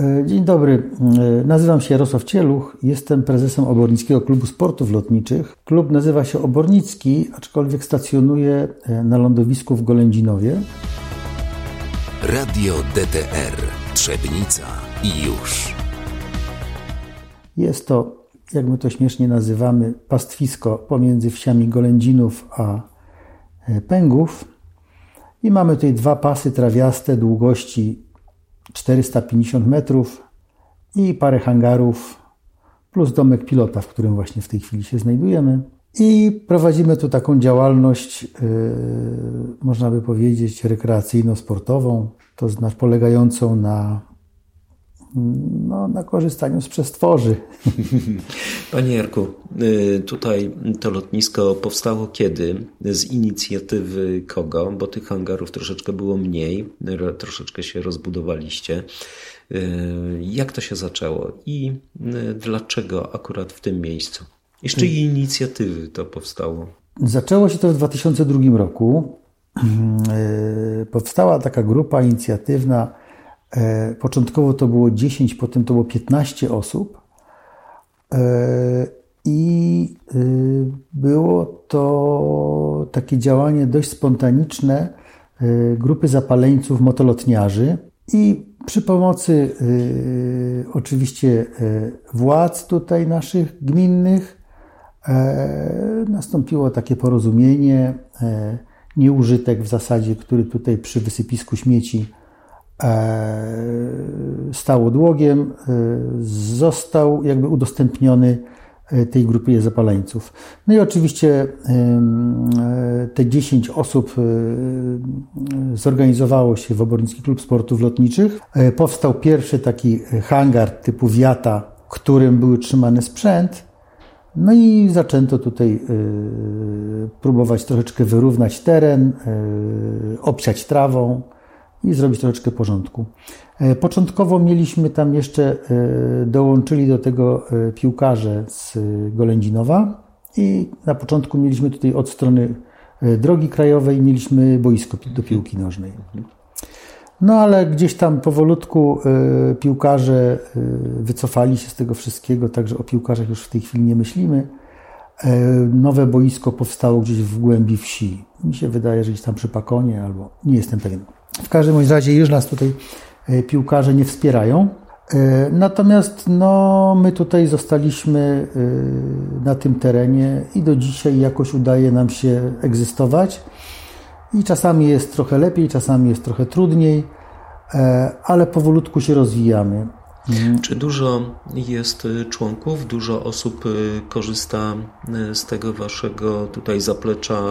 E, dzień dobry, e, nazywam się Jarosław Cieluch, jestem prezesem Obornickiego Klubu Sportów Lotniczych. Klub nazywa się Obornicki, aczkolwiek stacjonuje e, na lądowisku w Golędzinowie. Radio DTR Trzebnica i już. Jest to, jak my to śmiesznie nazywamy, pastwisko pomiędzy wsiami Golędzinów a Pęgów. I mamy tutaj dwa pasy trawiaste długości 450 metrów i parę hangarów, plus domek pilota, w którym właśnie w tej chwili się znajdujemy. I prowadzimy tu taką działalność, yy, można by powiedzieć, rekreacyjno-sportową, to znaczy polegającą na, no, na korzystaniu z przestworzy. Panie Jarku, y, tutaj to lotnisko powstało kiedy? Z inicjatywy kogo? Bo tych hangarów troszeczkę było mniej, troszeczkę się rozbudowaliście. Y, jak to się zaczęło i y, dlaczego akurat w tym miejscu? I z czyjej inicjatywy to powstało? Zaczęło się to w 2002 roku. Powstała taka grupa inicjatywna. Początkowo to było 10, potem to było 15 osób. E, I y, było to takie działanie dość spontaniczne y, grupy zapaleńców motolotniarzy i przy pomocy y, oczywiście władz tutaj naszych gminnych e, nastąpiło takie porozumienie, e, nieużytek w zasadzie, który tutaj przy wysypisku śmieci E, stał odłogiem, e, został jakby udostępniony e, tej grupie zapaleńców. No i oczywiście te 10 osób zorganizowało się w Obornicki Klub Sportów Lotniczych. Powstał pierwszy taki hangar typu wiata, w którym były trzymany sprzęt. No i zaczęto tutaj próbować troszeczkę wyrównać teren, obsiać trawą i zrobić troszeczkę porządku. E, początkowo mieliśmy tam jeszcze, e, dołączyli do tego e, piłkarze z Golędzinowa i na początku mieliśmy tutaj od strony drogi krajowej mieliśmy boisko do piłki nożnej. No ale gdzieś tam powolutku piłkarze wycofali się z tego wszystkiego, także o piłkarzach już w tej chwili nie myślimy. Nowe boisko powstało gdzieś w głębi wsi. Mi się wydaje, że gdzieś tam przy Pakonie albo nie jestem pewien. W każdym razie już nas tutaj e, piłkarze nie wspierają. E, natomiast no, my tutaj zostaliśmy e, na tym terenie i do dzisiaj jakoś udaje nam się egzystować. I czasami jest trochę lepiej, czasami jest trochę trudniej, ale powolutku się rozwijamy. Mhm. Czy dużo jest członków, dużo osób korzysta z tego waszego tutaj zaplecza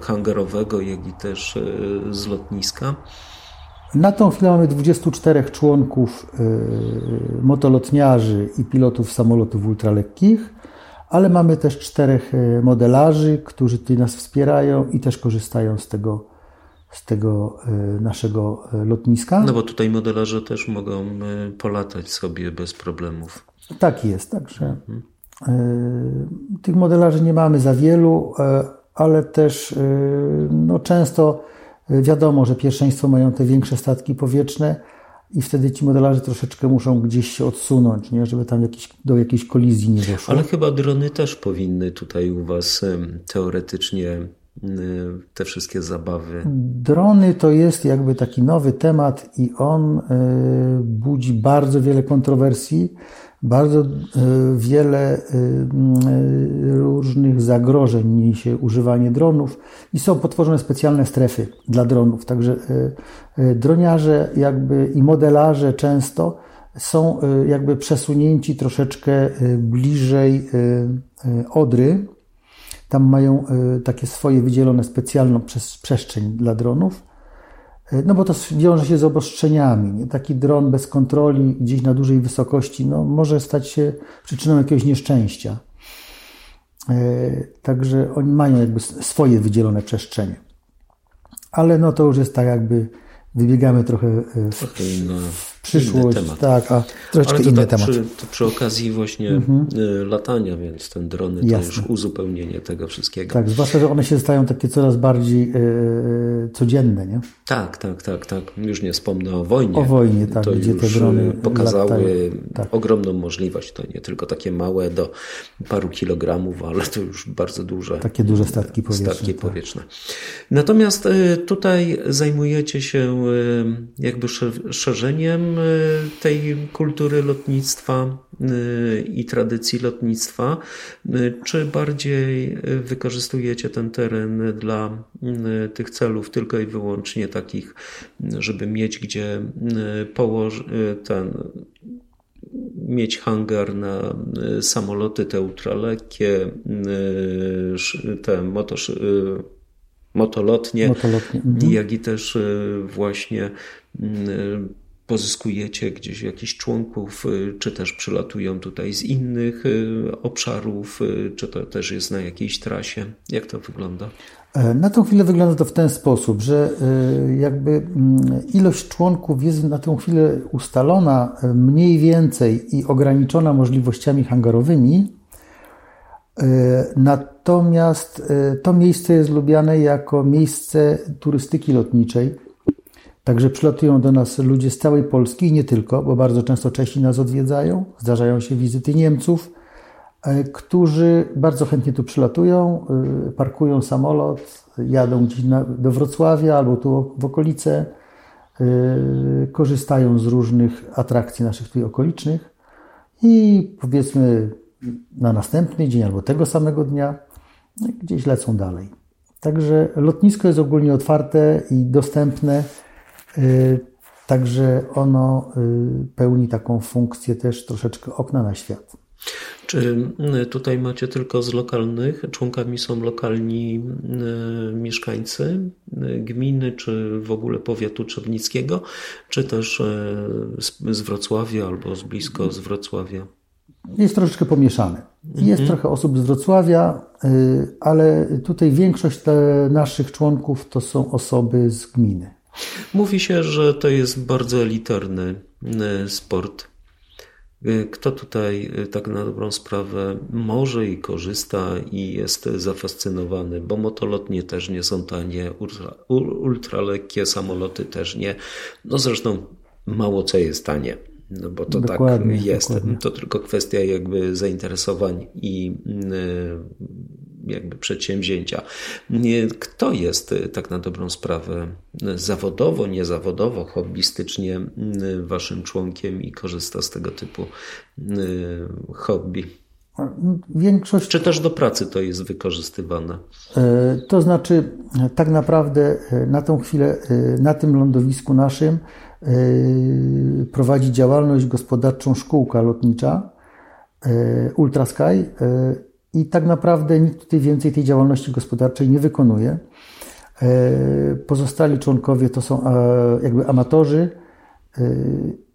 hangarowego, jak i też z lotniska? Na tą chwilę mamy 24 członków y, motolotniarzy i pilotów samolotów ultralekkich, ale mamy też czterech y, modelarzy, którzy tutaj nas wspierają i też korzystają z tego, z tego y, naszego lotniska. No bo tutaj modelarze też mogą polatać sobie bez problemów. Tak jest, także mhm. tych modelarzy nie mamy za wielu, ale też no, często Wiadomo, że pierwszeństwo mają te większe statki powietrzne i wtedy ci modelarze troszeczkę muszą gdzieś się odsunąć, nie? żeby tam jakiś, do jakiejś kolizji nie doszło. Ale chyba drony też powinny tutaj u Was teoretycznie te wszystkie zabawy. Drony to jest jakby taki nowy temat i on e, budzi bardzo wiele kontrowersji bardzo e, wiele e, różnych zagrożeń niesie używanie dronów i są potworzone specjalne strefy dla dronów. Także droniarze jakby i modelarze często są jakby przesunięci troszeczkę bliżej Odry. Tam mają takie swoje wydzielone specjalną przestrzeń dla dronów no bo to wiąże się z obostrzeniami. Nie? Taki dron bez kontroli gdzieś na dużej wysokości no, może stać się przyczyną jakiegoś nieszczęścia. E, także oni mają jakby swoje wydzielone przestrzenie. Ale no to już jest tak jakby wybiegamy trochę e, w, w przyszłość, temat. tak, a troszeczkę Ale to inny tak temat. Przy, to przy okazji właśnie y, latania, więc ten drony to Jasne. już uzupełnienie tego wszystkiego. Tak, zwłaszcza, że one się stają takie coraz bardziej e, codzienne, nie? Tak, tak, tak, tak. Już nie wspomnę o wojnie. O wojnie, tak, To gdzie te już drony y, pokazały. Tak. ogromną możliwość. To nie tylko takie małe do paru kilogramów, ale to już bardzo duże. Takie duże statki powietrzne. Statki tak. powietrzne. Natomiast y, tutaj zajmujecie się y, jakby sze- szerzeniem y, tej kultury lotnictwa y, i tradycji lotnictwa, y, czy bardziej wykorzystujecie ten teren dla tych celów tylko i wyłącznie takich, żeby mieć gdzie położyć ten mieć hangar na samoloty te ultralekkie, te motosz, motolotnie, Motolotnie, mhm. jak i też właśnie pozyskujecie gdzieś jakichś członków, y, czy też przylatują tutaj z innych y, obszarów, y, czy to też jest na jakiejś trasie. Jak to wygląda? E, Na tą chwilę wygląda to w ten sposób, że jakby mm, ilość członków jest na tą chwilę ustalona e, mniej więcej i ograniczona możliwościami hangarowymi. E, Natomiast to miejsce jest lubiane jako miejsce turystyki lotniczej. Także przylatują do nas ludzie z całej Polski i nie tylko, bo bardzo często Czesi nas odwiedzają. Zdarzają się wizyty Niemców, e, którzy bardzo chętnie tu przylatują, e, parkują samolot, jadą gdzieś do Wrocławia albo tu w okolice, e, korzystają z różnych atrakcji naszych tutaj okolicznych i powiedzmy na następny dzień albo tego samego dnia gdzieś lecą dalej. Także lotnisko jest ogólnie otwarte i dostępne, także ono y, pełni taką funkcję też troszeczkę okna na świat. Czy y, tutaj macie tylko z lokalnych, członkami są lokalni y, mieszkańcy y, gminy, czy w ogóle powiatu trzebnickiego, czy też y, z, Wrocławia albo z blisko z Wrocławia? Jest troszeczkę pomieszane. Jest trochę osób z Wrocławia, y, ale tutaj większość naszych członków to są osoby z gminy. Mówi się, że to jest bardzo elitarny y, sport. Y, Kto tutaj y, tak na dobrą sprawę może i korzysta i jest zafascynowany, bo motolotnie też nie są tanie, ultra, ul- ultralekkie samoloty też nie. No zresztą mało co jest tanie. No bo to Dokładnie, tak jest. dokładnie. To tylko kwestia jakby zainteresowań i jakby przedsięwzięcia. Kto jest y, tak na dobrą sprawę y, zawodowo, niezawodowo, hobbystycznie y, waszym członkiem i korzysta z tego typu hobby? Większość Czy też do pracy to jest wykorzystywane? E, To znaczy, tak naprawdę e, na tą chwilę, e, na tym lądowisku naszym prowadzi działalność gospodarczą szkółka lotnicza Ultrasky i tak naprawdę nikt tutaj więcej tej działalności gospodarczej nie wykonuje. E, Pozostali członkowie to są e, jakby amatorzy e,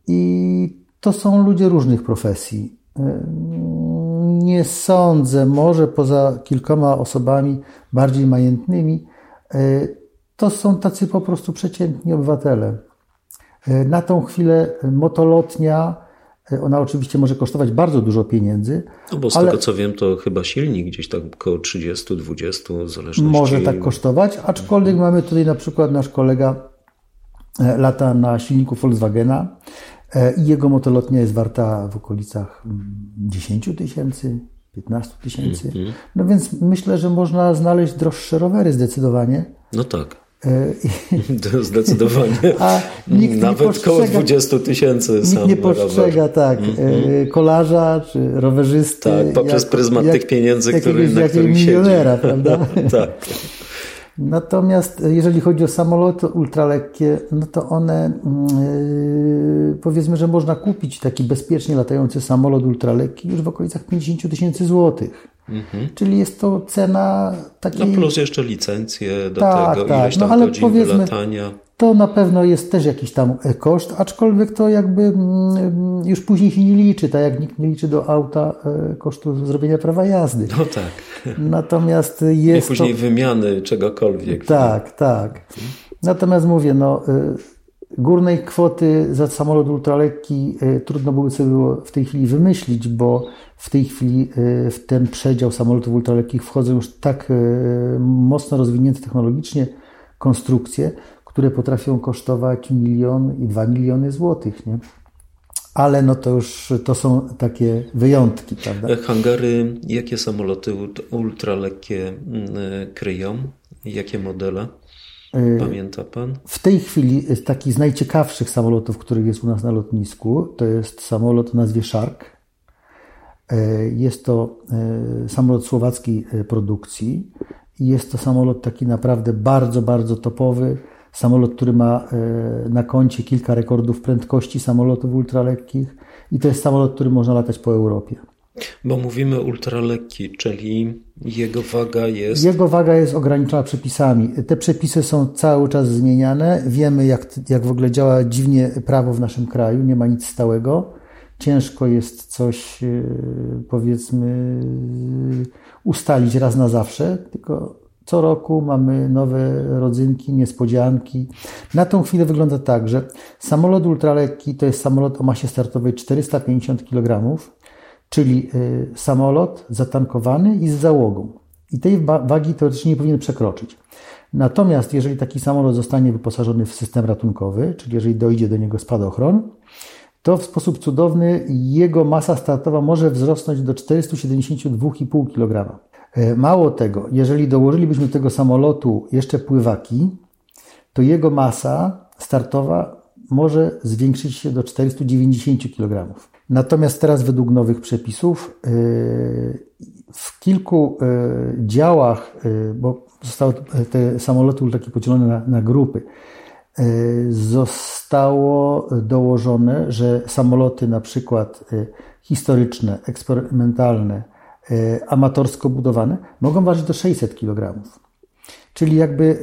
i to są ludzie różnych profesji. Nie sądzę, może poza kilkoma osobami bardziej majętnymi, to są tacy po prostu przeciętni obywatele. Na tą chwilę motolotnia, ona oczywiście może kosztować bardzo dużo pieniędzy, No bo z Ale- tego co wiem, to chyba silnik gdzieś tak około 30-20 w zależności. może tak kosztować, aczkolwiek mamy tutaj na przykład nasz kolega e, lata na silniku Volkswagena e, i jego motolotnia jest warta w okolicach mm, 10 tysięcy, 15 tysięcy. No więc myślę, że można znaleźć droższe rowery zdecydowanie. No tak. I- To Zdecydowanie. A nikt Nawet koło postrzega- 20 tysięcy Nikt nie postrzega tak e, kolarza czy rowerzysty. Tak, poprzez pryzmat tych pieniędzy, który- jakiegoś, na których siedzi. milionera, prawda? tak. Natomiast e, jeżeli chodzi o samoloty ultralekkie, no to one yy, powiedzmy, że można kupić taki bezpiecznie latający samolot ultralekki już w okolicach 50 tysięcy złotych. Czyli jest to cena takiej. Mhm. No plus jeszcze licencje do Tak, tego, tak. ileś No tam ale godzin powiedzmy-. To na pewno jest też jakiś tam e, koszt, aczkolwiek to jakby mm, już później się nie liczy, tak jak nikt nie liczy do auta e, kosztu zrobienia prawa jazdy. No tak. Natomiast I jest później to... wymiany czegokolwiek. Tak, tak. Natomiast mówię, no, Górnej kwoty za samolot ultralekki trudno były sobie w tej chwili wymyślić, bo w tej chwili w ten przedział samolotów ultralekkich wchodzą już tak mocno rozwinięte technologicznie konstrukcje, które potrafią kosztować milion i dwa miliony złotych. Nie? ale no to już to są takie wyjątki, prawda? Hangary, jakie samoloty ultralekkie mm, kryją? Jakie modele? Y, Pamięta Pan? W tej chwili taki z najciekawszych samolotów, których jest u nas na lotnisku, to jest samolot o nazwie Shark. Y, jest to y, samolot słowackiej produkcji jest to samolot taki naprawdę bardzo, bardzo topowy Samolot, który ma na koncie kilka rekordów prędkości samolotów ultralekkich i to jest samolot, który można latać po Europie. Bo mówimy ultralekki, czyli jego waga jest. Jego waga jest ograniczona przepisami. Te przepisy są cały czas zmieniane. Wiemy, jak, jak w ogóle działa dziwnie prawo w naszym kraju. Nie ma nic stałego. Ciężko jest coś, e, powiedzmy, ustalić raz na zawsze, tylko co roku mamy nowe rodzynki, niespodzianki. Na tą chwilę wygląda tak, że samolot ultralekki to jest samolot o masie startowej 450 kg, czyli y, samolot zatankowany i z załogą. I tej wagi teoretycznie nie powinien przekroczyć. Natomiast jeżeli taki samolot zostanie wyposażony w system ratunkowy, czyli jeżeli dojdzie do niego spadochron, to w sposób cudowny jego masa startowa może wzrosnąć do 472,5 kg. E, mało tego, jeżeli dołożylibyśmy do tego samolotu jeszcze pływaki, to jego masa startowa może zwiększyć się do 490 kg. Natomiast teraz według nowych przepisów e, w kilku e, działach, bo zostały te samoloty takie podzielone na, na grupy, zostało dołożone, że samoloty na przykład historyczne, eksperymentalne, amatorsko budowane, mogą ważyć do 600 kg. Czyli jakby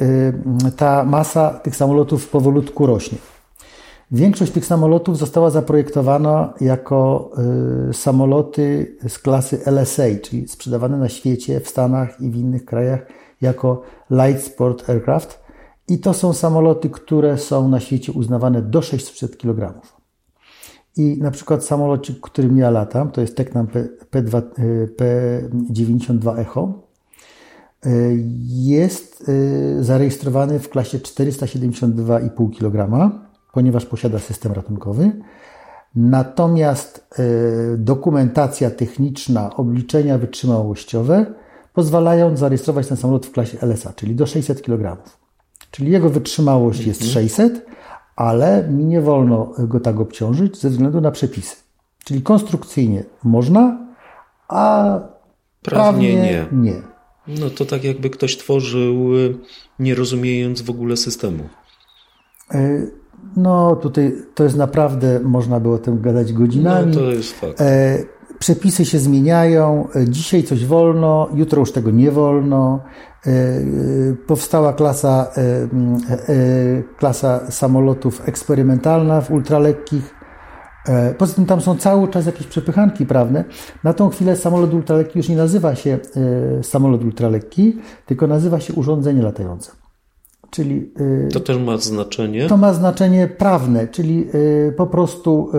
ta masa tych samolotów powolutku rośnie. Większość tych samolotów została zaprojektowana jako e, samoloty z klasy LSA, czyli sprzedawane na świecie, w Stanach i w innych krajach jako Light Sport Aircraft. I to są samoloty, które są na świecie uznawane do 600 kg. I na przykład samolocik, którym ja latam, to jest Tecnam P2, P92 Echo, y, jest y, zarejestrowany w klasie 472,5 kg, ponieważ posiada system ratunkowy. Natomiast y, dokumentacja techniczna, obliczenia wytrzymałościowe pozwalają zarejestrować ten samolot w klasie LSA, czyli do 600 kg. Czyli jego wytrzymałość jest 600, mhm ale mi nie wolno go tak obciążyć ze względu na przepisy. Czyli konstrukcyjnie można, a prawnie, prawnie nie. nie. No to tak jakby ktoś tworzył, y, nie rozumiejąc w ogóle systemu. Y, no tutaj to jest naprawdę, można by o tym gadać godzinami. No to jest fakt. E, przepisy się zmieniają, dzisiaj coś wolno, jutro już tego nie wolno. E, powstała klasa, e, klasa samolotów eksperymentalna w ultralekkich. Poza tym tam są cały czas jakieś przepychanki prawne. Na tą chwilę samolot ultralekki już nie nazywa się samolot ultralekki, tylko nazywa się urządzenie latające. Czyli, to też ma znaczenie? To ma znaczenie prawne, czyli po prostu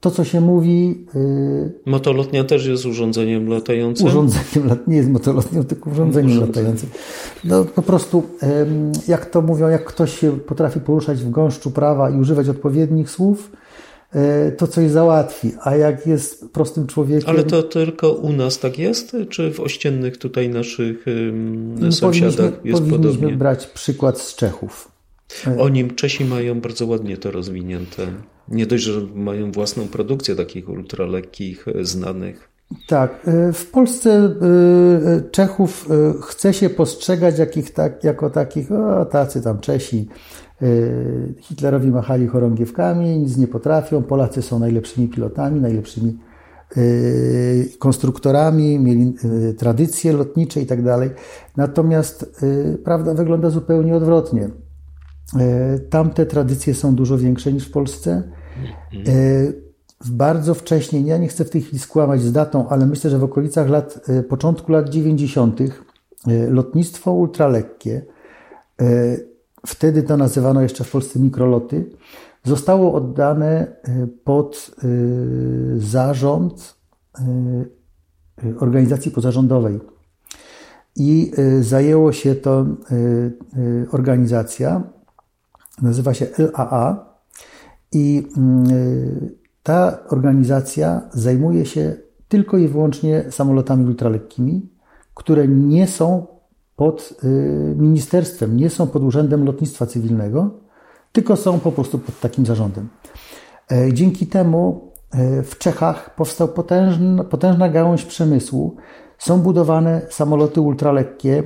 to, co się mówi. Motolotnia też jest urządzeniem latającym? Urządzeniem, nie jest motolotnią, tylko urządzeniem latającym. No po prostu, jak to mówią, jak ktoś się potrafi poruszać w gąszczu prawa i używać odpowiednich słów, to coś załatwi, a jak jest prostym człowiekiem... Ale to tylko u nas tak jest, czy w ościennych tutaj naszych no, sąsiadach powinniśmy, jest powinniśmy podobnie? brać przykład z Czechów. Oni, Czesi mają bardzo ładnie to rozwinięte. Nie dość, że mają własną produkcję takich ultralekkich, e, znanych. Tak. E, w Polsce e, Czechów chce się postrzegać jakich, tak, jako takich, o, tacy tam Czesi. Hitlerowi machali chorągiewkami, nic nie potrafią. Polacy są najlepszymi pilotami, najlepszymi konstruktorami, mieli tradycje lotnicze i tak dalej. Natomiast prawda wygląda zupełnie odwrotnie. Tamte tradycje są dużo większe niż w Polsce. E, bardzo wcześnie, ja nie chcę w tej chwili skłamać z datą, ale myślę, że w okolicach lat, początku lat 90. lotnictwo ultralekkie wtedy to nazywano jeszcze w Polsce mikroloty, zostało oddane pod zarząd organizacji pozarządowej. I zajęło się to organizacja, nazywa się LAA i ta organizacja zajmuje się tylko i wyłącznie samolotami ultralekkimi, które nie są pod y, ministerstwem, nie są pod Urzędem Lotnictwa Cywilnego, tylko są po prostu pod takim zarządem. E, dzięki temu e, w Czechach powstał potężna, potężna gałąź przemysłu. Są budowane samoloty ultralekkie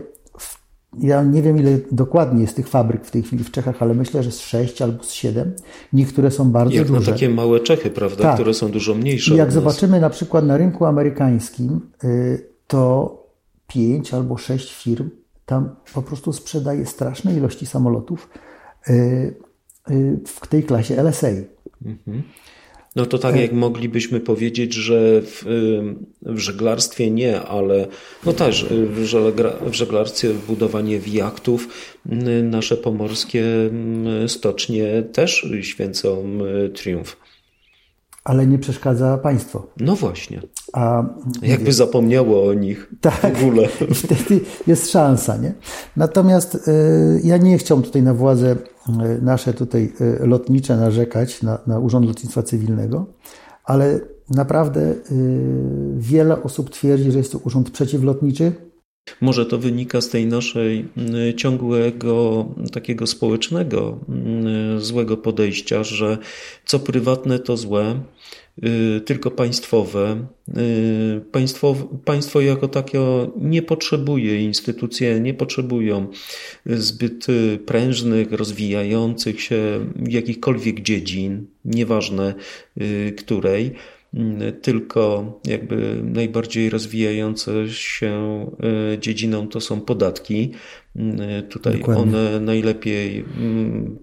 ja nie wiem, ile dokładnie jest tych fabryk w tej chwili w Czechach, ale myślę, że z sześć albo z siedem. Niektóre są bardzo jak duże. Jak takie małe Czechy, prawda, tak. które są dużo mniejsze. I jak zobaczymy na przykład na rynku amerykańskim, y, to pięć albo sześć firm tam po prostu sprzedaje straszne ilości samolotów y, y, w tej klasie LSA. Mhm. No to tak jak moglibyśmy powiedzieć, że w, w żeglarstwie nie, ale no też w, żegla, w żeglarstwie budowanie jachtów nasze pomorskie stocznie też święcą triumf. Ale nie przeszkadza państwo. No właśnie. A jakby zapomniało o nich tak, w ogóle. Wtedy jest szansa, nie? Natomiast y, ja nie chciałbym tutaj na władze y, nasze tutaj y, lotnicze narzekać, na, na Urząd Lotnictwa Cywilnego, ale naprawdę wiele osób twierdzi, że jest to urząd przeciwlotniczy, może to wynika z tej naszej ciągłego, takiego społecznego, złego podejścia, że co prywatne to złe, Y, tylko państwowe. Y, państwo, państwo jako takie nie potrzebuje, instytucje nie potrzebują zbyt prężnych, rozwijających się jakichkolwiek dziedzin, nieważne y, której, tylko jakby najbardziej rozwijające się dziedziną to są podatki. Tutaj Dokładnie. one najlepiej mm,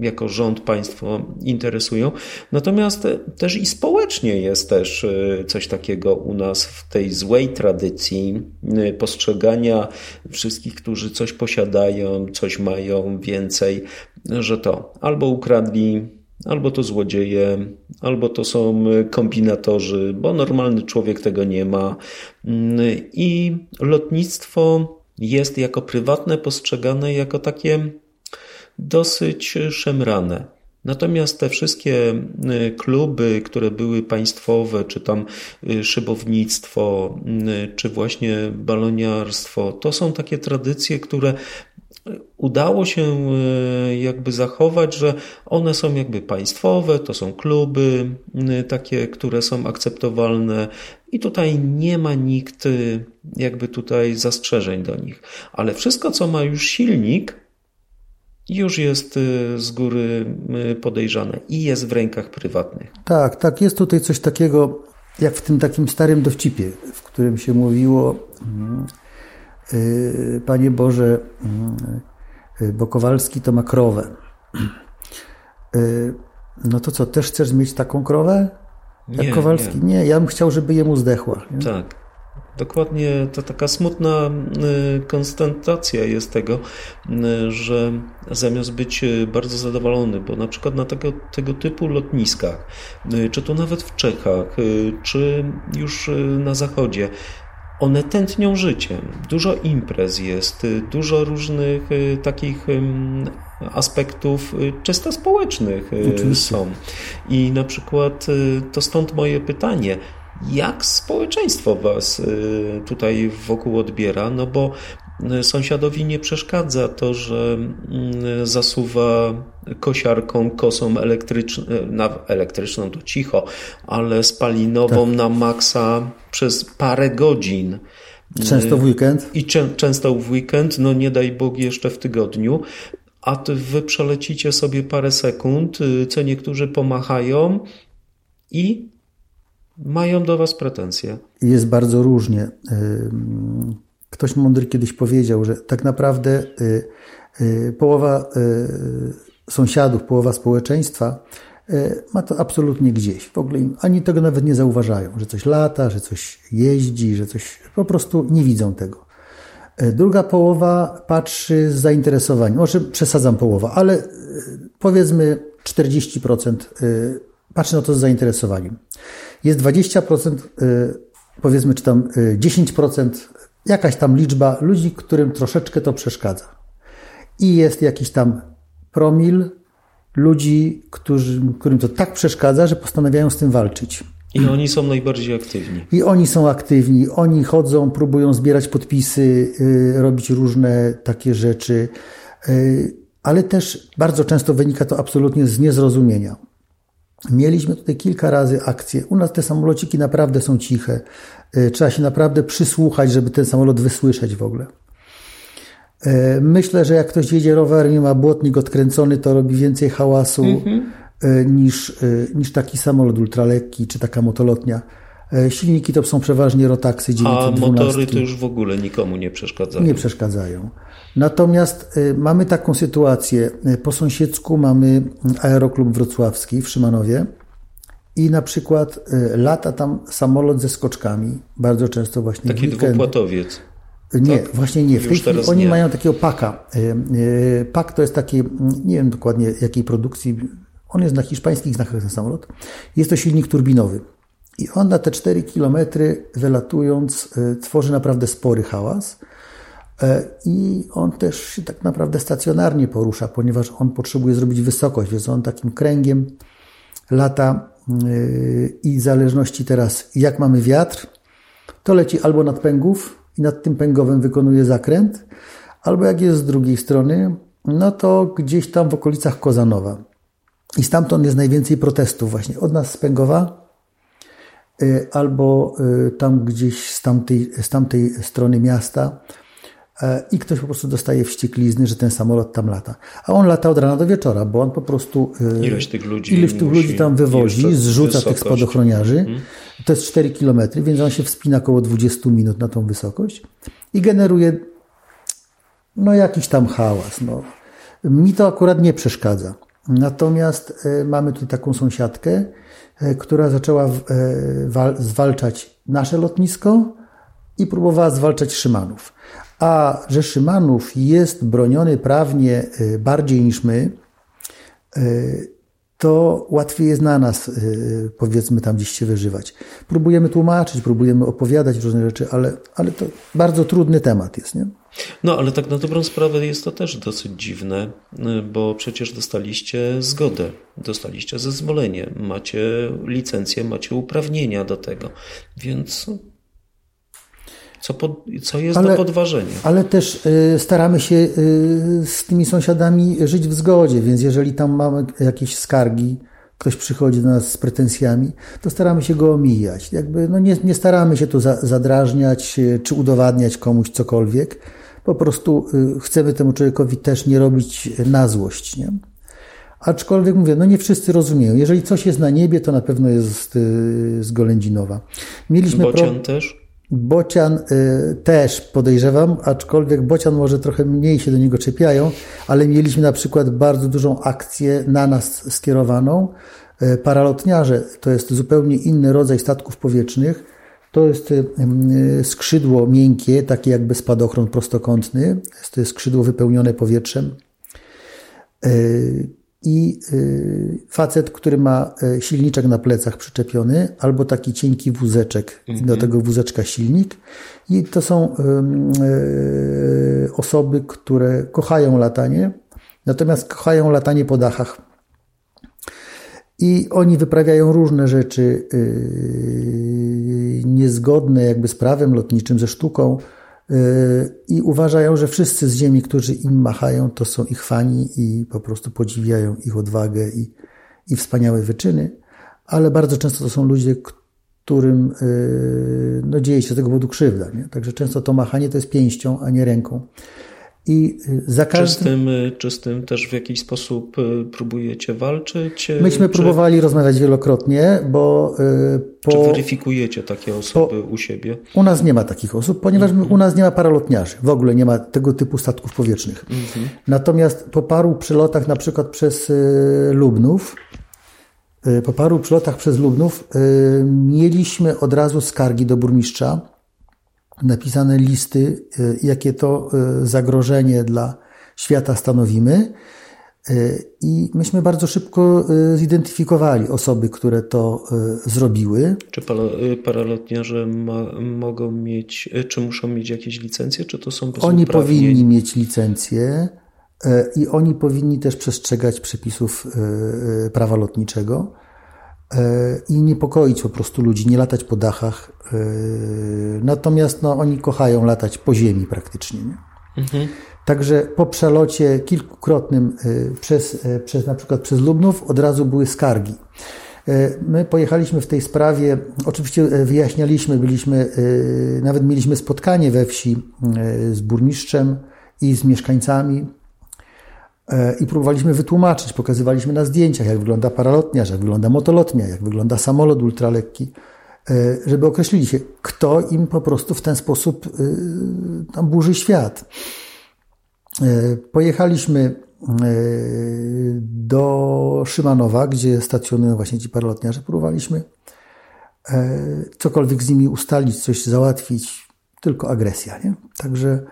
jako rząd państwo interesują. Natomiast też i społecznie jest też e, coś takiego u nas w tej złej tradycji e, postrzegania wszystkich, którzy coś posiadają, coś mają więcej, że to albo ukradli, albo to złodzieje, albo to są kombinatorzy, bo normalny człowiek tego nie ma. Mm, I lotnictwo jest jako prywatne postrzegane jako takie dosyć szemrane. Natomiast te wszystkie y, kluby, które były państwowe, czy tam y, szybownictwo, y, czy właśnie baloniarstwo, to są takie tradycje, które udało się jakby zachować, że one są jakby państwowe, to są kluby takie, które są akceptowalne i tutaj nie ma nikt jakby tutaj zastrzeżeń do nich. Ale wszystko, co ma już silnik, już jest y, z góry y, podejrzane i jest w rękach prywatnych. Tak, tak. Jest tutaj coś takiego, jak w tym takim starym dowcipie, w którym się mówiło, yy, Panie Boże, yy, bo Kowalski to ma krowę. Yy, no to co, też chcesz mieć taką krowę? Jak nie, Kowalski? Nie. nie, ja bym chciał, żeby jemu zdechła. Nie? Tak. Dokładnie to taka smutna y, konstatacja jest tego, y, że zamiast być y, bardzo zadowolony, bo na przykład na tego, tego typu lotniskach, czy to nawet w Czechach, czy już na zachodzie, one tętnią życiem. Dużo imprez jest, dużo różnych takich aspektów czysto społecznych Oczywiście. są. I na przykład to stąd moje pytanie, jak społeczeństwo Was y, tutaj wokół odbiera? No bo y, sąsiadowi nie przeszkadza to, że y, zasuwa kosiarką, kosą elektryczną, elektryczną to cicho, ale spalinową tak. na maksa przez parę godzin. Często w weekend? I czę, często w weekend, no nie daj Bóg jeszcze w tygodniu. A wy przelecicie sobie parę sekund, co niektórzy pomachają i mają do Was pretensje. Jest bardzo różnie. Ktoś mądry kiedyś powiedział, że tak naprawdę y, y, połowa y, sąsiadów, połowa społeczeństwa ma to absolutnie gdzieś. W ogóle ani tego nawet nie zauważają, że coś lata, że coś jeździ, że coś po prostu nie widzą tego. Druga połowa patrzy z zainteresowaniem. Może przesadzam połowa, ale powiedzmy 40% patrzy na to z zainteresowaniem. Jest 20%, powiedzmy, czy tam 10%, jakaś tam liczba ludzi, którym troszeczkę to przeszkadza. I jest jakiś tam promil ludzi, którzy, którym to tak przeszkadza, że postanawiają z tym walczyć. I oni są najbardziej aktywni. I oni są aktywni. Oni chodzą, próbują zbierać podpisy, y, robić różne takie rzeczy, y, ale też bardzo często wynika to absolutnie z niezrozumienia. Mieliśmy tutaj kilka razy akcje. U nas te samolociki naprawdę są ciche. Y, trzeba się naprawdę przysłuchać, żeby ten samolot wysłyszeć w ogóle. E, myślę, że jak ktoś jedzie rowerem i ma błotnik odkręcony, to robi więcej hałasu mm-hmm. niż, e, niż taki samolot ultralekki czy taka motolotnia. Silniki to są przeważnie rotaksy 912. A motory to już w ogóle nikomu nie przeszkadzają. Nie przeszkadzają. Natomiast mamy taką sytuację. Po sąsiedzku mamy aeroklub wrocławski w Szymanowie i na przykład lata tam samolot ze skoczkami. Bardzo często właśnie Taki dwupłatowiec. Nie, tak? właśnie nie. W tej chwili oni nie. mają takiego paka. E, e, pak to jest taki, nie wiem dokładnie jakiej produkcji, on jest na hiszpańskich znakach ten samolot. Jest to silnik turbinowy. I on na te 4 km wylatując e, tworzy naprawdę spory hałas. I on też się tak naprawdę stacjonarnie porusza, ponieważ on potrzebuje zrobić wysokość, więc on takim kręgiem lata i w zależności teraz jak mamy wiatr, to leci albo nad pęgów, i nad tym pęgowym wykonuje zakręt, albo jak jest z drugiej strony, no to gdzieś tam w okolicach Kozanowa. I stamtąd jest najwięcej protestów właśnie od nas z Pęgowa, albo y, tam gdzieś z tamtej, z tamtej strony miasta e, i ktoś po prostu dostaje wścieklizny, że ten samolot tam lata. A on lata od rana do wieczora, bo on po prostu y, ilość tych ludzi, ilość tych ludzi tam wywozi, zrzuca wysokość. tych spadochroniarzy. Mhm. To jest 4 km, więc on się wspina około 20 minut na tą wysokość i generuje no jakiś tam hałas. No. Mi to akurat nie przeszkadza. Natomiast mamy tu taką sąsiadkę, która zaczęła e, zwalczać nasze lotnisko i próbowała zwalczać Szymanów. A że Szymanów jest broniony prawnie bardziej niż my, to łatwiej jest na nas, powiedzmy, tam gdzieś się wyżywać. Próbujemy tłumaczyć, próbujemy opowiadać różne rzeczy, ale, ale to bardzo trudny temat jest, nie? No, ale tak na dobrą sprawę jest to też dosyć dziwne, y, bo przecież dostaliście zgodę, dostaliście zezwolenie, macie licencję, macie uprawnienia do tego, więc co, pod, co jest ale, do podważenia. Ale też y, staramy się y, z tymi sąsiadami żyć w zgodzie, więc jeżeli tam mamy jakieś skargi, ktoś przychodzi do nas z pretensjami, to staramy się go omijać. Jakby, no nie, nie staramy się tu za, zadrażniać y, czy udowadniać komuś cokolwiek. Po prostu y, chcemy temu człowiekowi też nie robić na złość. Nie? Aczkolwiek mówię, no nie wszyscy rozumieją. Jeżeli coś jest na niebie, to na pewno jest y, z Golędzinowa. Mieliśmy Bocian pro... też? Bocian y, też podejrzewam, aczkolwiek Bocian może trochę mniej się do niego czepiają, ale mieliśmy na przykład bardzo dużą akcję na nas skierowaną. Y, paralotniarze to jest zupełnie inny rodzaj statków powietrznych. To jest skrzydło miękkie, takie jakby spadochron prostokątny. Jest to skrzydło wypełnione powietrzem i y, facet, który ma y, silniczek na plecach przyczepiony, albo taki cienki wózeczek, mhm. do tego wózeczka silnik. I to są osoby, które kochają latanie, natomiast kochają latanie po dachach. I oni wyprawiają różne rzeczy niezgodne jakby z prawem lotniczym, ze sztuką, Yy, i uważają, że wszyscy z ziemi, którzy im machają, to są ich fani i po prostu podziwiają ich odwagę i, i wspaniałe wyczyny, ale bardzo często to są ludzie, którym yy, no, dzieje się z tego powodu krzywda. Nie? Także często to machanie to jest pięścią, a nie ręką. I za każdym... czy, z tym, czy z tym też w jakiś sposób y, próbujecie walczyć? Myśmy czy... próbowali rozmawiać wielokrotnie, bo. Y, po... Czy weryfikujecie takie osoby po... u siebie? U nas nie ma takich osób, ponieważ mm -hmm. u nas nie ma paralotniarzy. W ogóle nie ma tego typu statków powietrznych. Mm -hmm. Natomiast po paru przylotach, na przykład przez y, Lubnów, po paru przylotach przez Lubnów, mieliśmy od razu skargi do burmistrza napisane listy, jakie to zagrożenie dla świata stanowimy. I myśmy bardzo szybko zidentyfikowali osoby, które to zrobiły. Czy paralotniarze ma, mogą mieć, czy muszą mieć jakieś licencje, czy to są Oni powinni mieć licencje. I oni powinni też przestrzegać przepisów prawa lotniczego i niepokoić po prostu ludzi, nie latać po dachach. Natomiast no, oni kochają latać po ziemi praktycznie. Nie? Mhm. Także po przelocie kilkukrotnym przez, przez na przykład przez Lubnów od razu były skargi. My pojechaliśmy w tej sprawie, oczywiście wyjaśnialiśmy, byliśmy, nawet mieliśmy spotkanie we wsi z burmistrzem i z mieszkańcami E, i próbowaliśmy wytłumaczyć, pokazywaliśmy na zdjęciach, jak wygląda paralotniarz, jak wygląda motolotnia, jak wygląda samolot ultralekki, e, żeby określili się, kto im po prostu w ten sposób e, tam burzy świat. Pojechaliśmy do Szymanowa, gdzie stacjonują właśnie ci paralotniarze. Próbowaliśmy cokolwiek z nimi ustalić, coś załatwić, tylko agresja. Nie? Także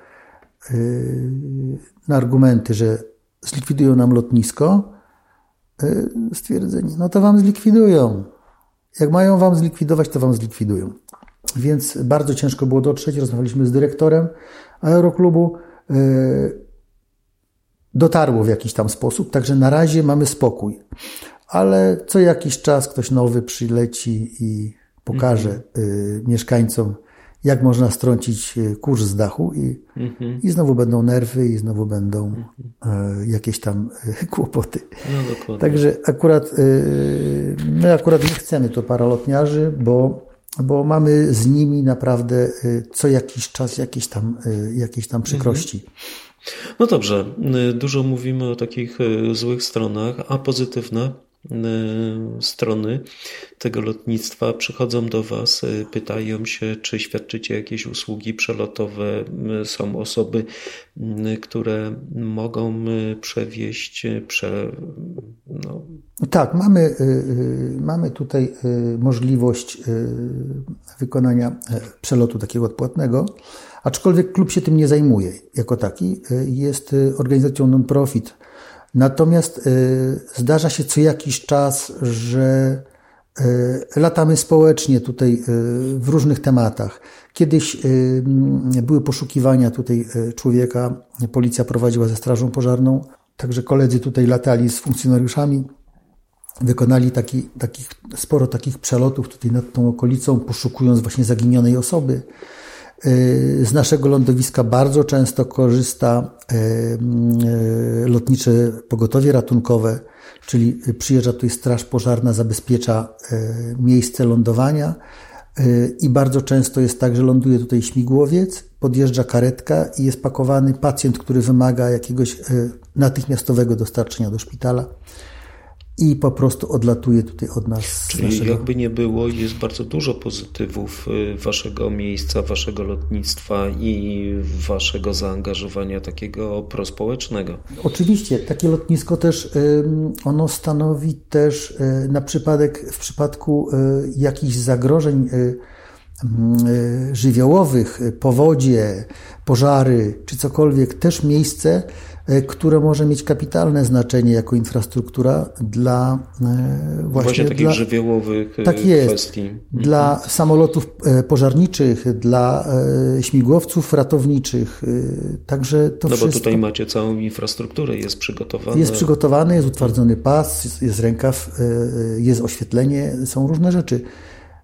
na argumenty, że zlikwidują nam lotnisko, e, stwierdzenie, no to wam zlikwidują. Jak mają wam zlikwidować, to wam zlikwidują. Więc bardzo ciężko było dotrzeć. Rozmawialiśmy z dyrektorem aeroklubu. E, dotarło w jakiś tam sposób, także na razie mamy spokój. Ale co jakiś czas ktoś nowy przyleci i pokaże mhm. mieszkańcom, jak można strącić e, kurz z dachu i, mhm. i znowu będą nerwy i znowu będą mhm. jakieś tam e, kłopoty. No, Także akurat my akurat nie chcemy to paralotniarzy, bo, bo mamy z nimi naprawdę co jakiś czas jakieś tam, jakieś tam przykrości. Mhm. No dobrze, dużo mówimy o takich złych stronach, a pozytywne E, strony tego lotnictwa przychodzą do Was, e, pytają się, czy świadczycie jakieś usługi przelotowe. E, są osoby, które mogą przewieźć prze, no. Tak, mamy, mamy tutaj możliwość wykonania przelotu takiego odpłatnego, aczkolwiek klub się tym nie zajmuje jako taki. Jest organizacją non-profit Natomiast y, zdarza się co jakiś czas, że y, latamy społecznie tutaj y, w różnych tematach. Kiedyś były poszukiwania tutaj człowieka, policja prowadziła ze strażą pożarną, także koledzy tutaj latali z funkcjonariuszami, wykonali taki, takich, sporo takich przelotów tutaj nad tą okolicą, poszukując właśnie zaginionej osoby. Z naszego lądowiska bardzo często korzysta e, e, lotnicze pogotowie ratunkowe, czyli przyjeżdża tutaj straż pożarna, zabezpiecza e, miejsce lądowania i bardzo często jest tak, że ląduje tutaj śmigłowiec, podjeżdża karetka i jest pakowany pacjent, który wymaga jakiegoś natychmiastowego dostarczenia do szpitala i po prostu odlatuje tutaj od nas. Czyli naszego... jakby nie było, jest bardzo dużo pozytywów y, waszego miejsca, waszego lotnictwa i waszego zaangażowania takiego prospołecznego. Oczywiście, takie lotnisko też, ono stanowi też y, na przypadek, w przypadku y, jakichś zagrożeń żywiołowych, powodzie, pożary czy cokolwiek, też miejsce, E, które może mieć kapitalne znaczenie jako infrastruktura dla właśnie, właśnie takich dla, żywiołowych tak jest, kwestii. Dla mhm. samolotów pożarniczych, dla śmigłowców ratowniczych. Także to no wszystko... bo tutaj macie całą infrastrukturę, jest przygotowane. Jest przygotowany, jest utwardzony pas, jest rękaw, jest oświetlenie, są różne rzeczy.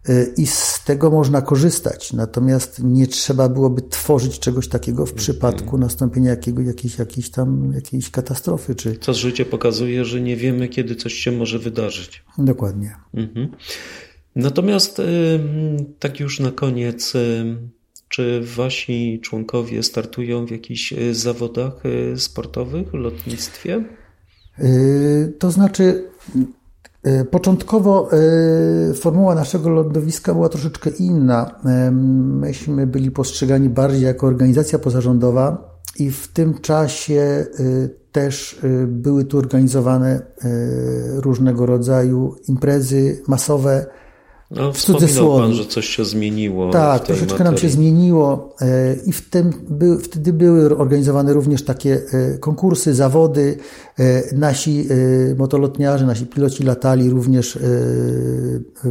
Y, i z tego można korzystać. Natomiast nie trzeba byłoby tworzyć czegoś takiego w przypadku nastąpienia jakiego, jakiejś, jakiejś tam jakiejś katastrofy. Czy... Co życie pokazuje, że nie wiemy, kiedy coś się może wydarzyć. Dokładnie. Mhm. Natomiast y, tak już na koniec, y, czy wasi członkowie startują w jakichś zawodach sportowych lotnictwie? To znaczy, początkowo e, formuła naszego lądowiska była troszeczkę inna. E, myśmy byli postrzegani bardziej jako organizacja pozarządowa i w tym czasie też były tu organizowane różnego rodzaju imprezy masowe, No, wspominał Pan, że coś się zmieniło. Tak, troszeczkę materii. nam się zmieniło e, i w tym, by, wtedy były organizowane również takie e, konkursy, zawody. E, nasi motolotniarze, nasi piloci latali również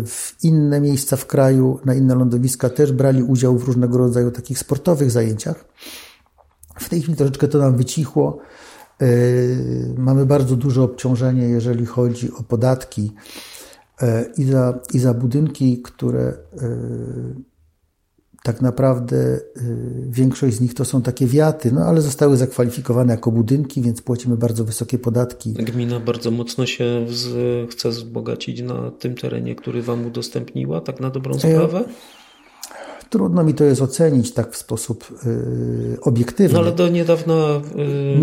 w inne miejsca w kraju, na inne lądowiska, też brali udział w różnego rodzaju takich sportowych zajęciach. W tej chwili troszeczkę to nam wycichło. Mamy bardzo duże obciążenie, jeżeli chodzi o podatki i za, i za budynki, które e, tak naprawdę e, większość z nich to są takie wiaty, no ale zostały zakwalifikowane jako budynki, więc płacimy bardzo wysokie podatki. Gmina bardzo mocno się z, chce wzbogacić na tym terenie, który Wam udostępniła, tak na dobrą sprawę? Trudno mi to jest ocenić tak w sposób y, obiektywny. No ale do niedawna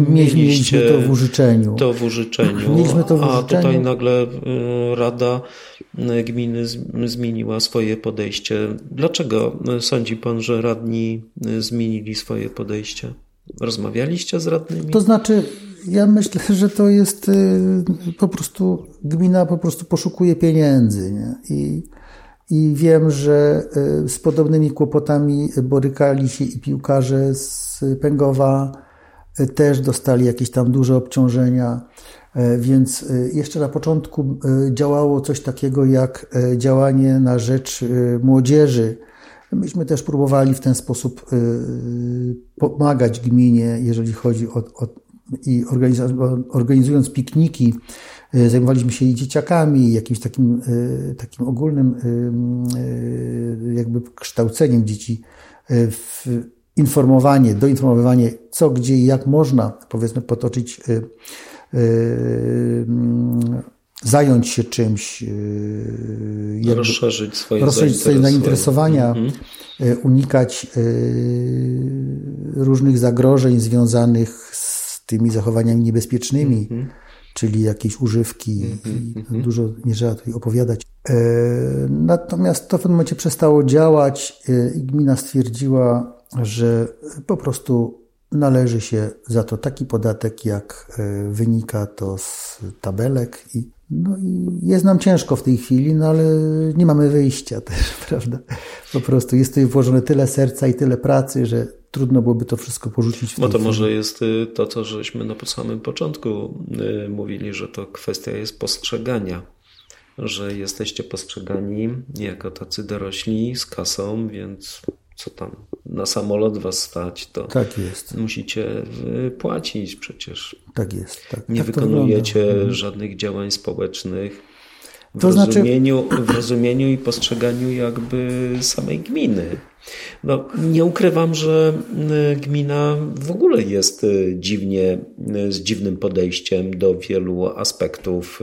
y, mieliśmy to w użyczeniu. To w użyczeniu. Mieliśmy to w użyczeniu. A tutaj nagle y, Rada y, Gminy zmieniła swoje podejście. Dlaczego sądzi Pan, że radni zmienili swoje podejście? Rozmawialiście z radnymi? To znaczy, ja myślę, że to jest po prostu, gmina po prostu poszukuje pieniędzy. Nie? I i wiem, że e, z podobnymi kłopotami borykali się i piłkarze z Pęgowa, e, też dostali jakieś tam duże obciążenia. E, więc jeszcze na początku działało coś takiego jak działanie na rzecz młodzieży. Myśmy też próbowali w ten sposób pomagać gminie, jeżeli chodzi o, o i organizując pikniki zajmowaliśmy się i dzieciakami, jakimś takim, e, takim ogólnym e, jakby kształceniem dzieci, w informowanie, doinformowywanie, co, gdzie i jak można, powiedzmy, potoczyć, zająć się czymś, jakby, rozszerzyć swoje rozszerzyć swoje zainteresowania, mhm. unikać różnych zagrożeń związanych z tymi zachowaniami niebezpiecznymi. Mhm czyli jakieś używki mm-hmm. dużo nie trzeba tutaj opowiadać. E, natomiast to w pewnym momencie przestało działać e, i gmina stwierdziła, że po prostu należy się za to taki podatek, jak e, wynika to z tabelek i no i jest nam ciężko w tej chwili, no ale nie mamy wyjścia też, prawda? Po prostu jest tutaj włożone tyle serca i tyle pracy, że trudno byłoby to wszystko porzucić. W no to chwili. może jest y, to, co żeśmy na samym początku y, mówili, że to kwestia jest postrzegania, że jesteście postrzegani jako tacy dorośli z kasą, więc co tam, na samolot was stać, to tak jest. musicie płacić przecież. Tak jest. Tak, Nie tak wykonujecie mhm. żadnych działań społecznych w, to znaczy... rozumieniu, w rozumieniu i postrzeganiu jakby samej gminy. No, nie ukrywam, że y, gmina w ogóle jest y, dziwnie, y, z dziwnym podejściem do wielu aspektów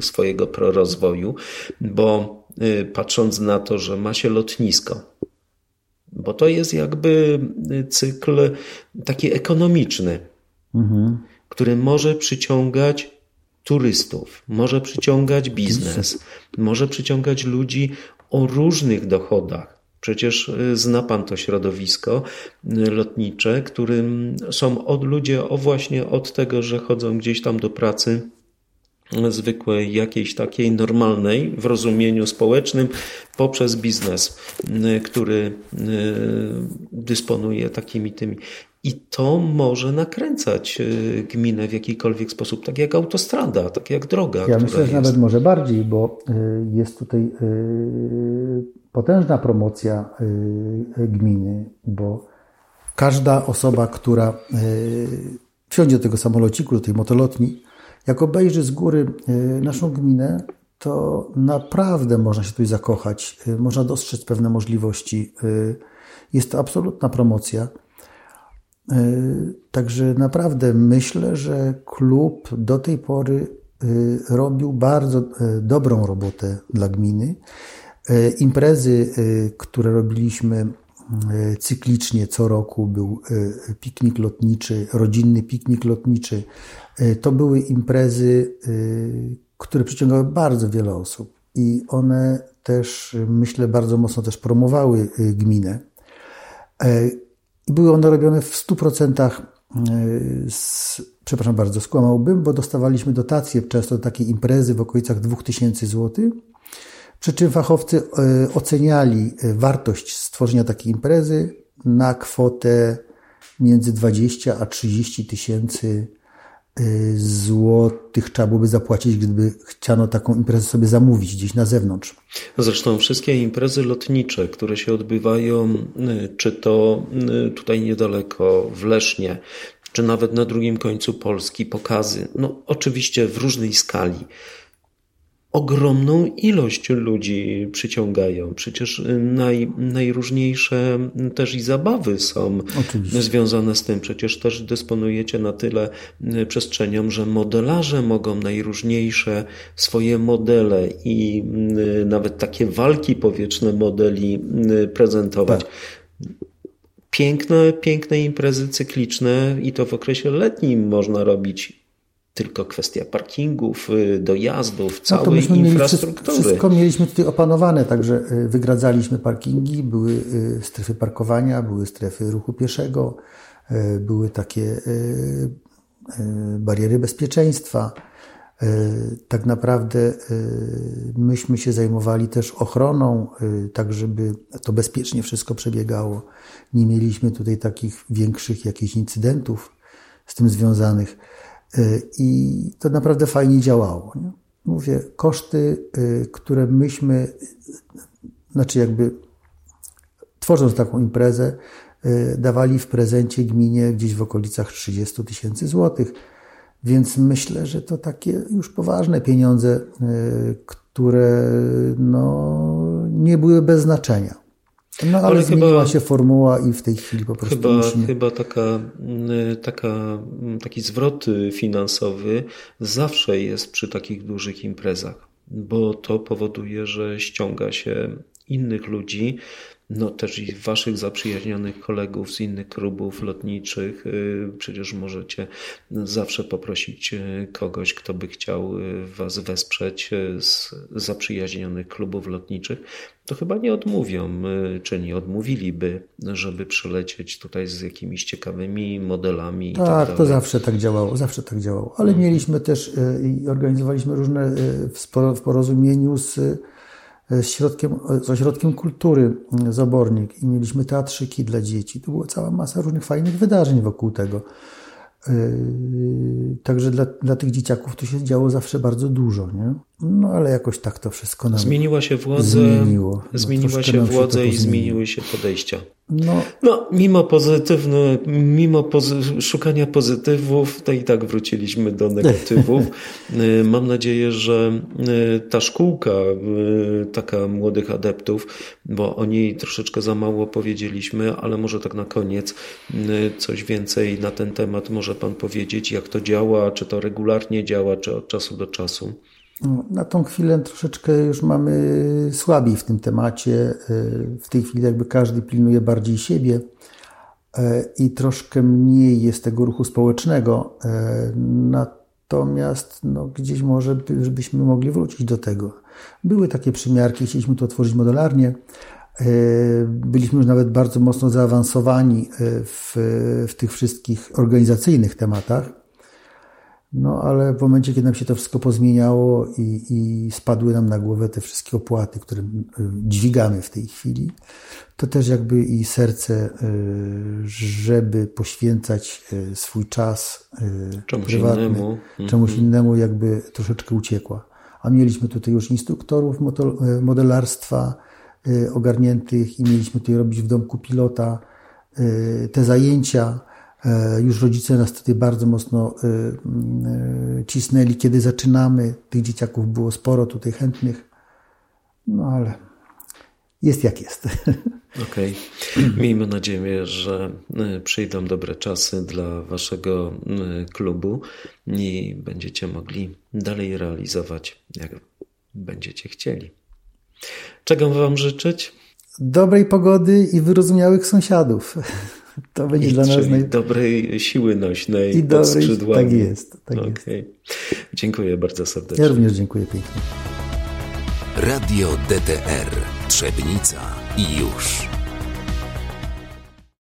swojego prorozwoju, bo patrząc na to, że ma się lotnisko, bo to jest jakby cykl taki ekonomiczny, mhm. który może przyciągać turystów, może przyciągać biznes, może przyciągać ludzi o różnych dochodach. Przecież y, zna Pan to środowisko y, lotnicze, którym są od ludzie o właśnie od tego, że chodzą gdzieś tam do pracy zwykłej, jakiejś takiej normalnej w rozumieniu społecznym poprzez biznes, który dysponuje takimi tymi. I to może nakręcać gminę w jakikolwiek sposób, tak jak autostrada, tak jak droga. Ja myślę, że nawet może bardziej, bo jest tutaj potężna promocja gminy, bo każda osoba, która wsiądzie do tego samolociku, do tej motolotni, jak obejrzy z góry y, naszą gminę, to naprawdę można się tutaj zakochać, można dostrzec pewne możliwości. Jest to absolutna promocja. Także naprawdę myślę, że klub do tej pory robił bardzo dobrą robotę dla gminy. E, imprezy, e, które robiliśmy e, cyklicznie co roku, był piknik lotniczy, rodzinny piknik lotniczy. To były imprezy, które przyciągały bardzo wiele osób i one też, myślę, bardzo mocno też promowały gminę. I były one robione w 100% z, przepraszam bardzo, skłamałbym, bo dostawaliśmy dotacje często do takiej imprezy w okolicach 2000 zł Przy czym fachowcy oceniali wartość stworzenia takiej imprezy na kwotę między 20 a 30 tysięcy Y, złotych trzeba byłoby zapłacić, gdyby chciano taką imprezę sobie zamówić gdzieś na zewnątrz. Zresztą wszystkie imprezy lotnicze, które się odbywają, y, czy to y, tutaj niedaleko w Lesznie, czy nawet na drugim końcu Polski, pokazy, no oczywiście w różnej skali ogromną ilość ludzi przyciągają. Przecież y, naj, najróżniejsze też i zabawy są Oczywiście. związane z tym. Przecież też dysponujecie na tyle y, przestrzenią, że modelarze mogą najróżniejsze swoje modele i y, nawet takie walki powietrzne modeli prezentować. Tak. Piękne, piękne imprezy cykliczne i to w okresie letnim można robić tylko kwestia parkingów, y, dojazdów, całej no infrastruktury. Wszystko, wszystko mieliśmy tutaj opanowane, także y, wygradzaliśmy parkingi, były y, strefy parkowania, były strefy ruchu pieszego, były takie bariery bezpieczeństwa. Tak naprawdę myśmy się zajmowali też ochroną, tak żeby to bezpiecznie wszystko przebiegało. Nie mieliśmy tutaj takich większych jakichś incydentów z tym związanych. Y, I to naprawdę fajnie działało. Nie? Mówię, koszty, y, które myśmy, znaczy jakby tworząc taką imprezę, y, dawali w prezencie gminie gdzieś w okolicach 30 tysięcy złotych. Więc myślę, że to takie już poważne pieniądze, które no, nie były bez znaczenia. No ale, ale zmieniła chyba, się formuła i w tej chwili po prostu chyba, musimy... Chyba taka, y, taka, taki zwrot finansowy zawsze jest przy takich dużych imprezach, bo to powoduje, że ściąga się innych ludzi, no też i waszych zaprzyjaźnionych kolegów z innych klubów lotniczych. Y, przecież możecie zawsze poprosić y, kogoś, kto by chciał y, was wesprzeć z zaprzyjaźnionych klubów lotniczych. To chyba nie odmówią, czy nie odmówiliby, żeby przylecieć tutaj z jakimiś ciekawymi modelami. Tak, tak to zawsze tak działało, zawsze tak działało. Ale mhm. mieliśmy też i organizowaliśmy różne w porozumieniu z z, środkiem, z ośrodkiem kultury Zabornik i mieliśmy teatrzyki dla dzieci. To była cała masa różnych fajnych wydarzeń wokół tego. Yy, także dla, dla tych dzieciaków to się działo zawsze bardzo dużo, nie? No ale jakoś tak to wszystko nam Zmieniła się władza, zmieniło. No, zmieniła się władza i zmieniły się podejścia. No, no mimo pozytywne, mimo pozy szukania pozytywów, to i tak wróciliśmy do negatywów. Y, mam nadzieję, że y, ta szkółka, y, taka młodych adeptów, bo o niej troszeczkę za mało powiedzieliśmy, ale może tak na koniec coś więcej na ten temat może Pan powiedzieć, jak to działa, czy to regularnie działa, czy od czasu do czasu. No, na tą chwilę troszeczkę już mamy słabiej w tym temacie. W tej chwili jakby każdy pilnuje bardziej siebie e, i troszkę mniej jest tego ruchu społecznego. E, natomiast no, gdzieś może byśmy mogli wrócić do tego. Były takie przymiarki, chcieliśmy to otworzyć modelarnie. E, byliśmy już nawet bardzo mocno zaawansowani w, w tych wszystkich organizacyjnych tematach. No ale w momencie, kiedy nam się to wszystko pozmieniało i, i spadły nam na głowę te wszystkie opłaty, które y, dźwigamy w tej chwili, to też jakby i serce, y, żeby poświęcać y, swój czas czemuś prywatny, innemu. czemuś mhm. innemu, jakby troszeczkę uciekła. A mieliśmy tutaj już instruktorów modelarstwa ogarniętych i mieliśmy tutaj robić w domku pilota te zajęcia już rodzice nas tutaj bardzo mocno e, e, cisnęli, kiedy zaczynamy. Tych dzieciaków było sporo tutaj chętnych, no ale jest jak jest. Okej. Okay. Miejmy nadzieję, że przyjdą dobre czasy dla Waszego klubu i będziecie mogli dalej realizować, jak będziecie chcieli. Czego Wam życzyć? Dobrej pogody i wyrozumiałych sąsiadów. To będzie I, dla nas naj... dobrej siły nośnej I dobrej, skrzydłami. Tak jest. Tak okay. jest. Dziękuję bardzo serdecznie. Ja również dziękuję pięknie. Radio DTR Trzebnica i już.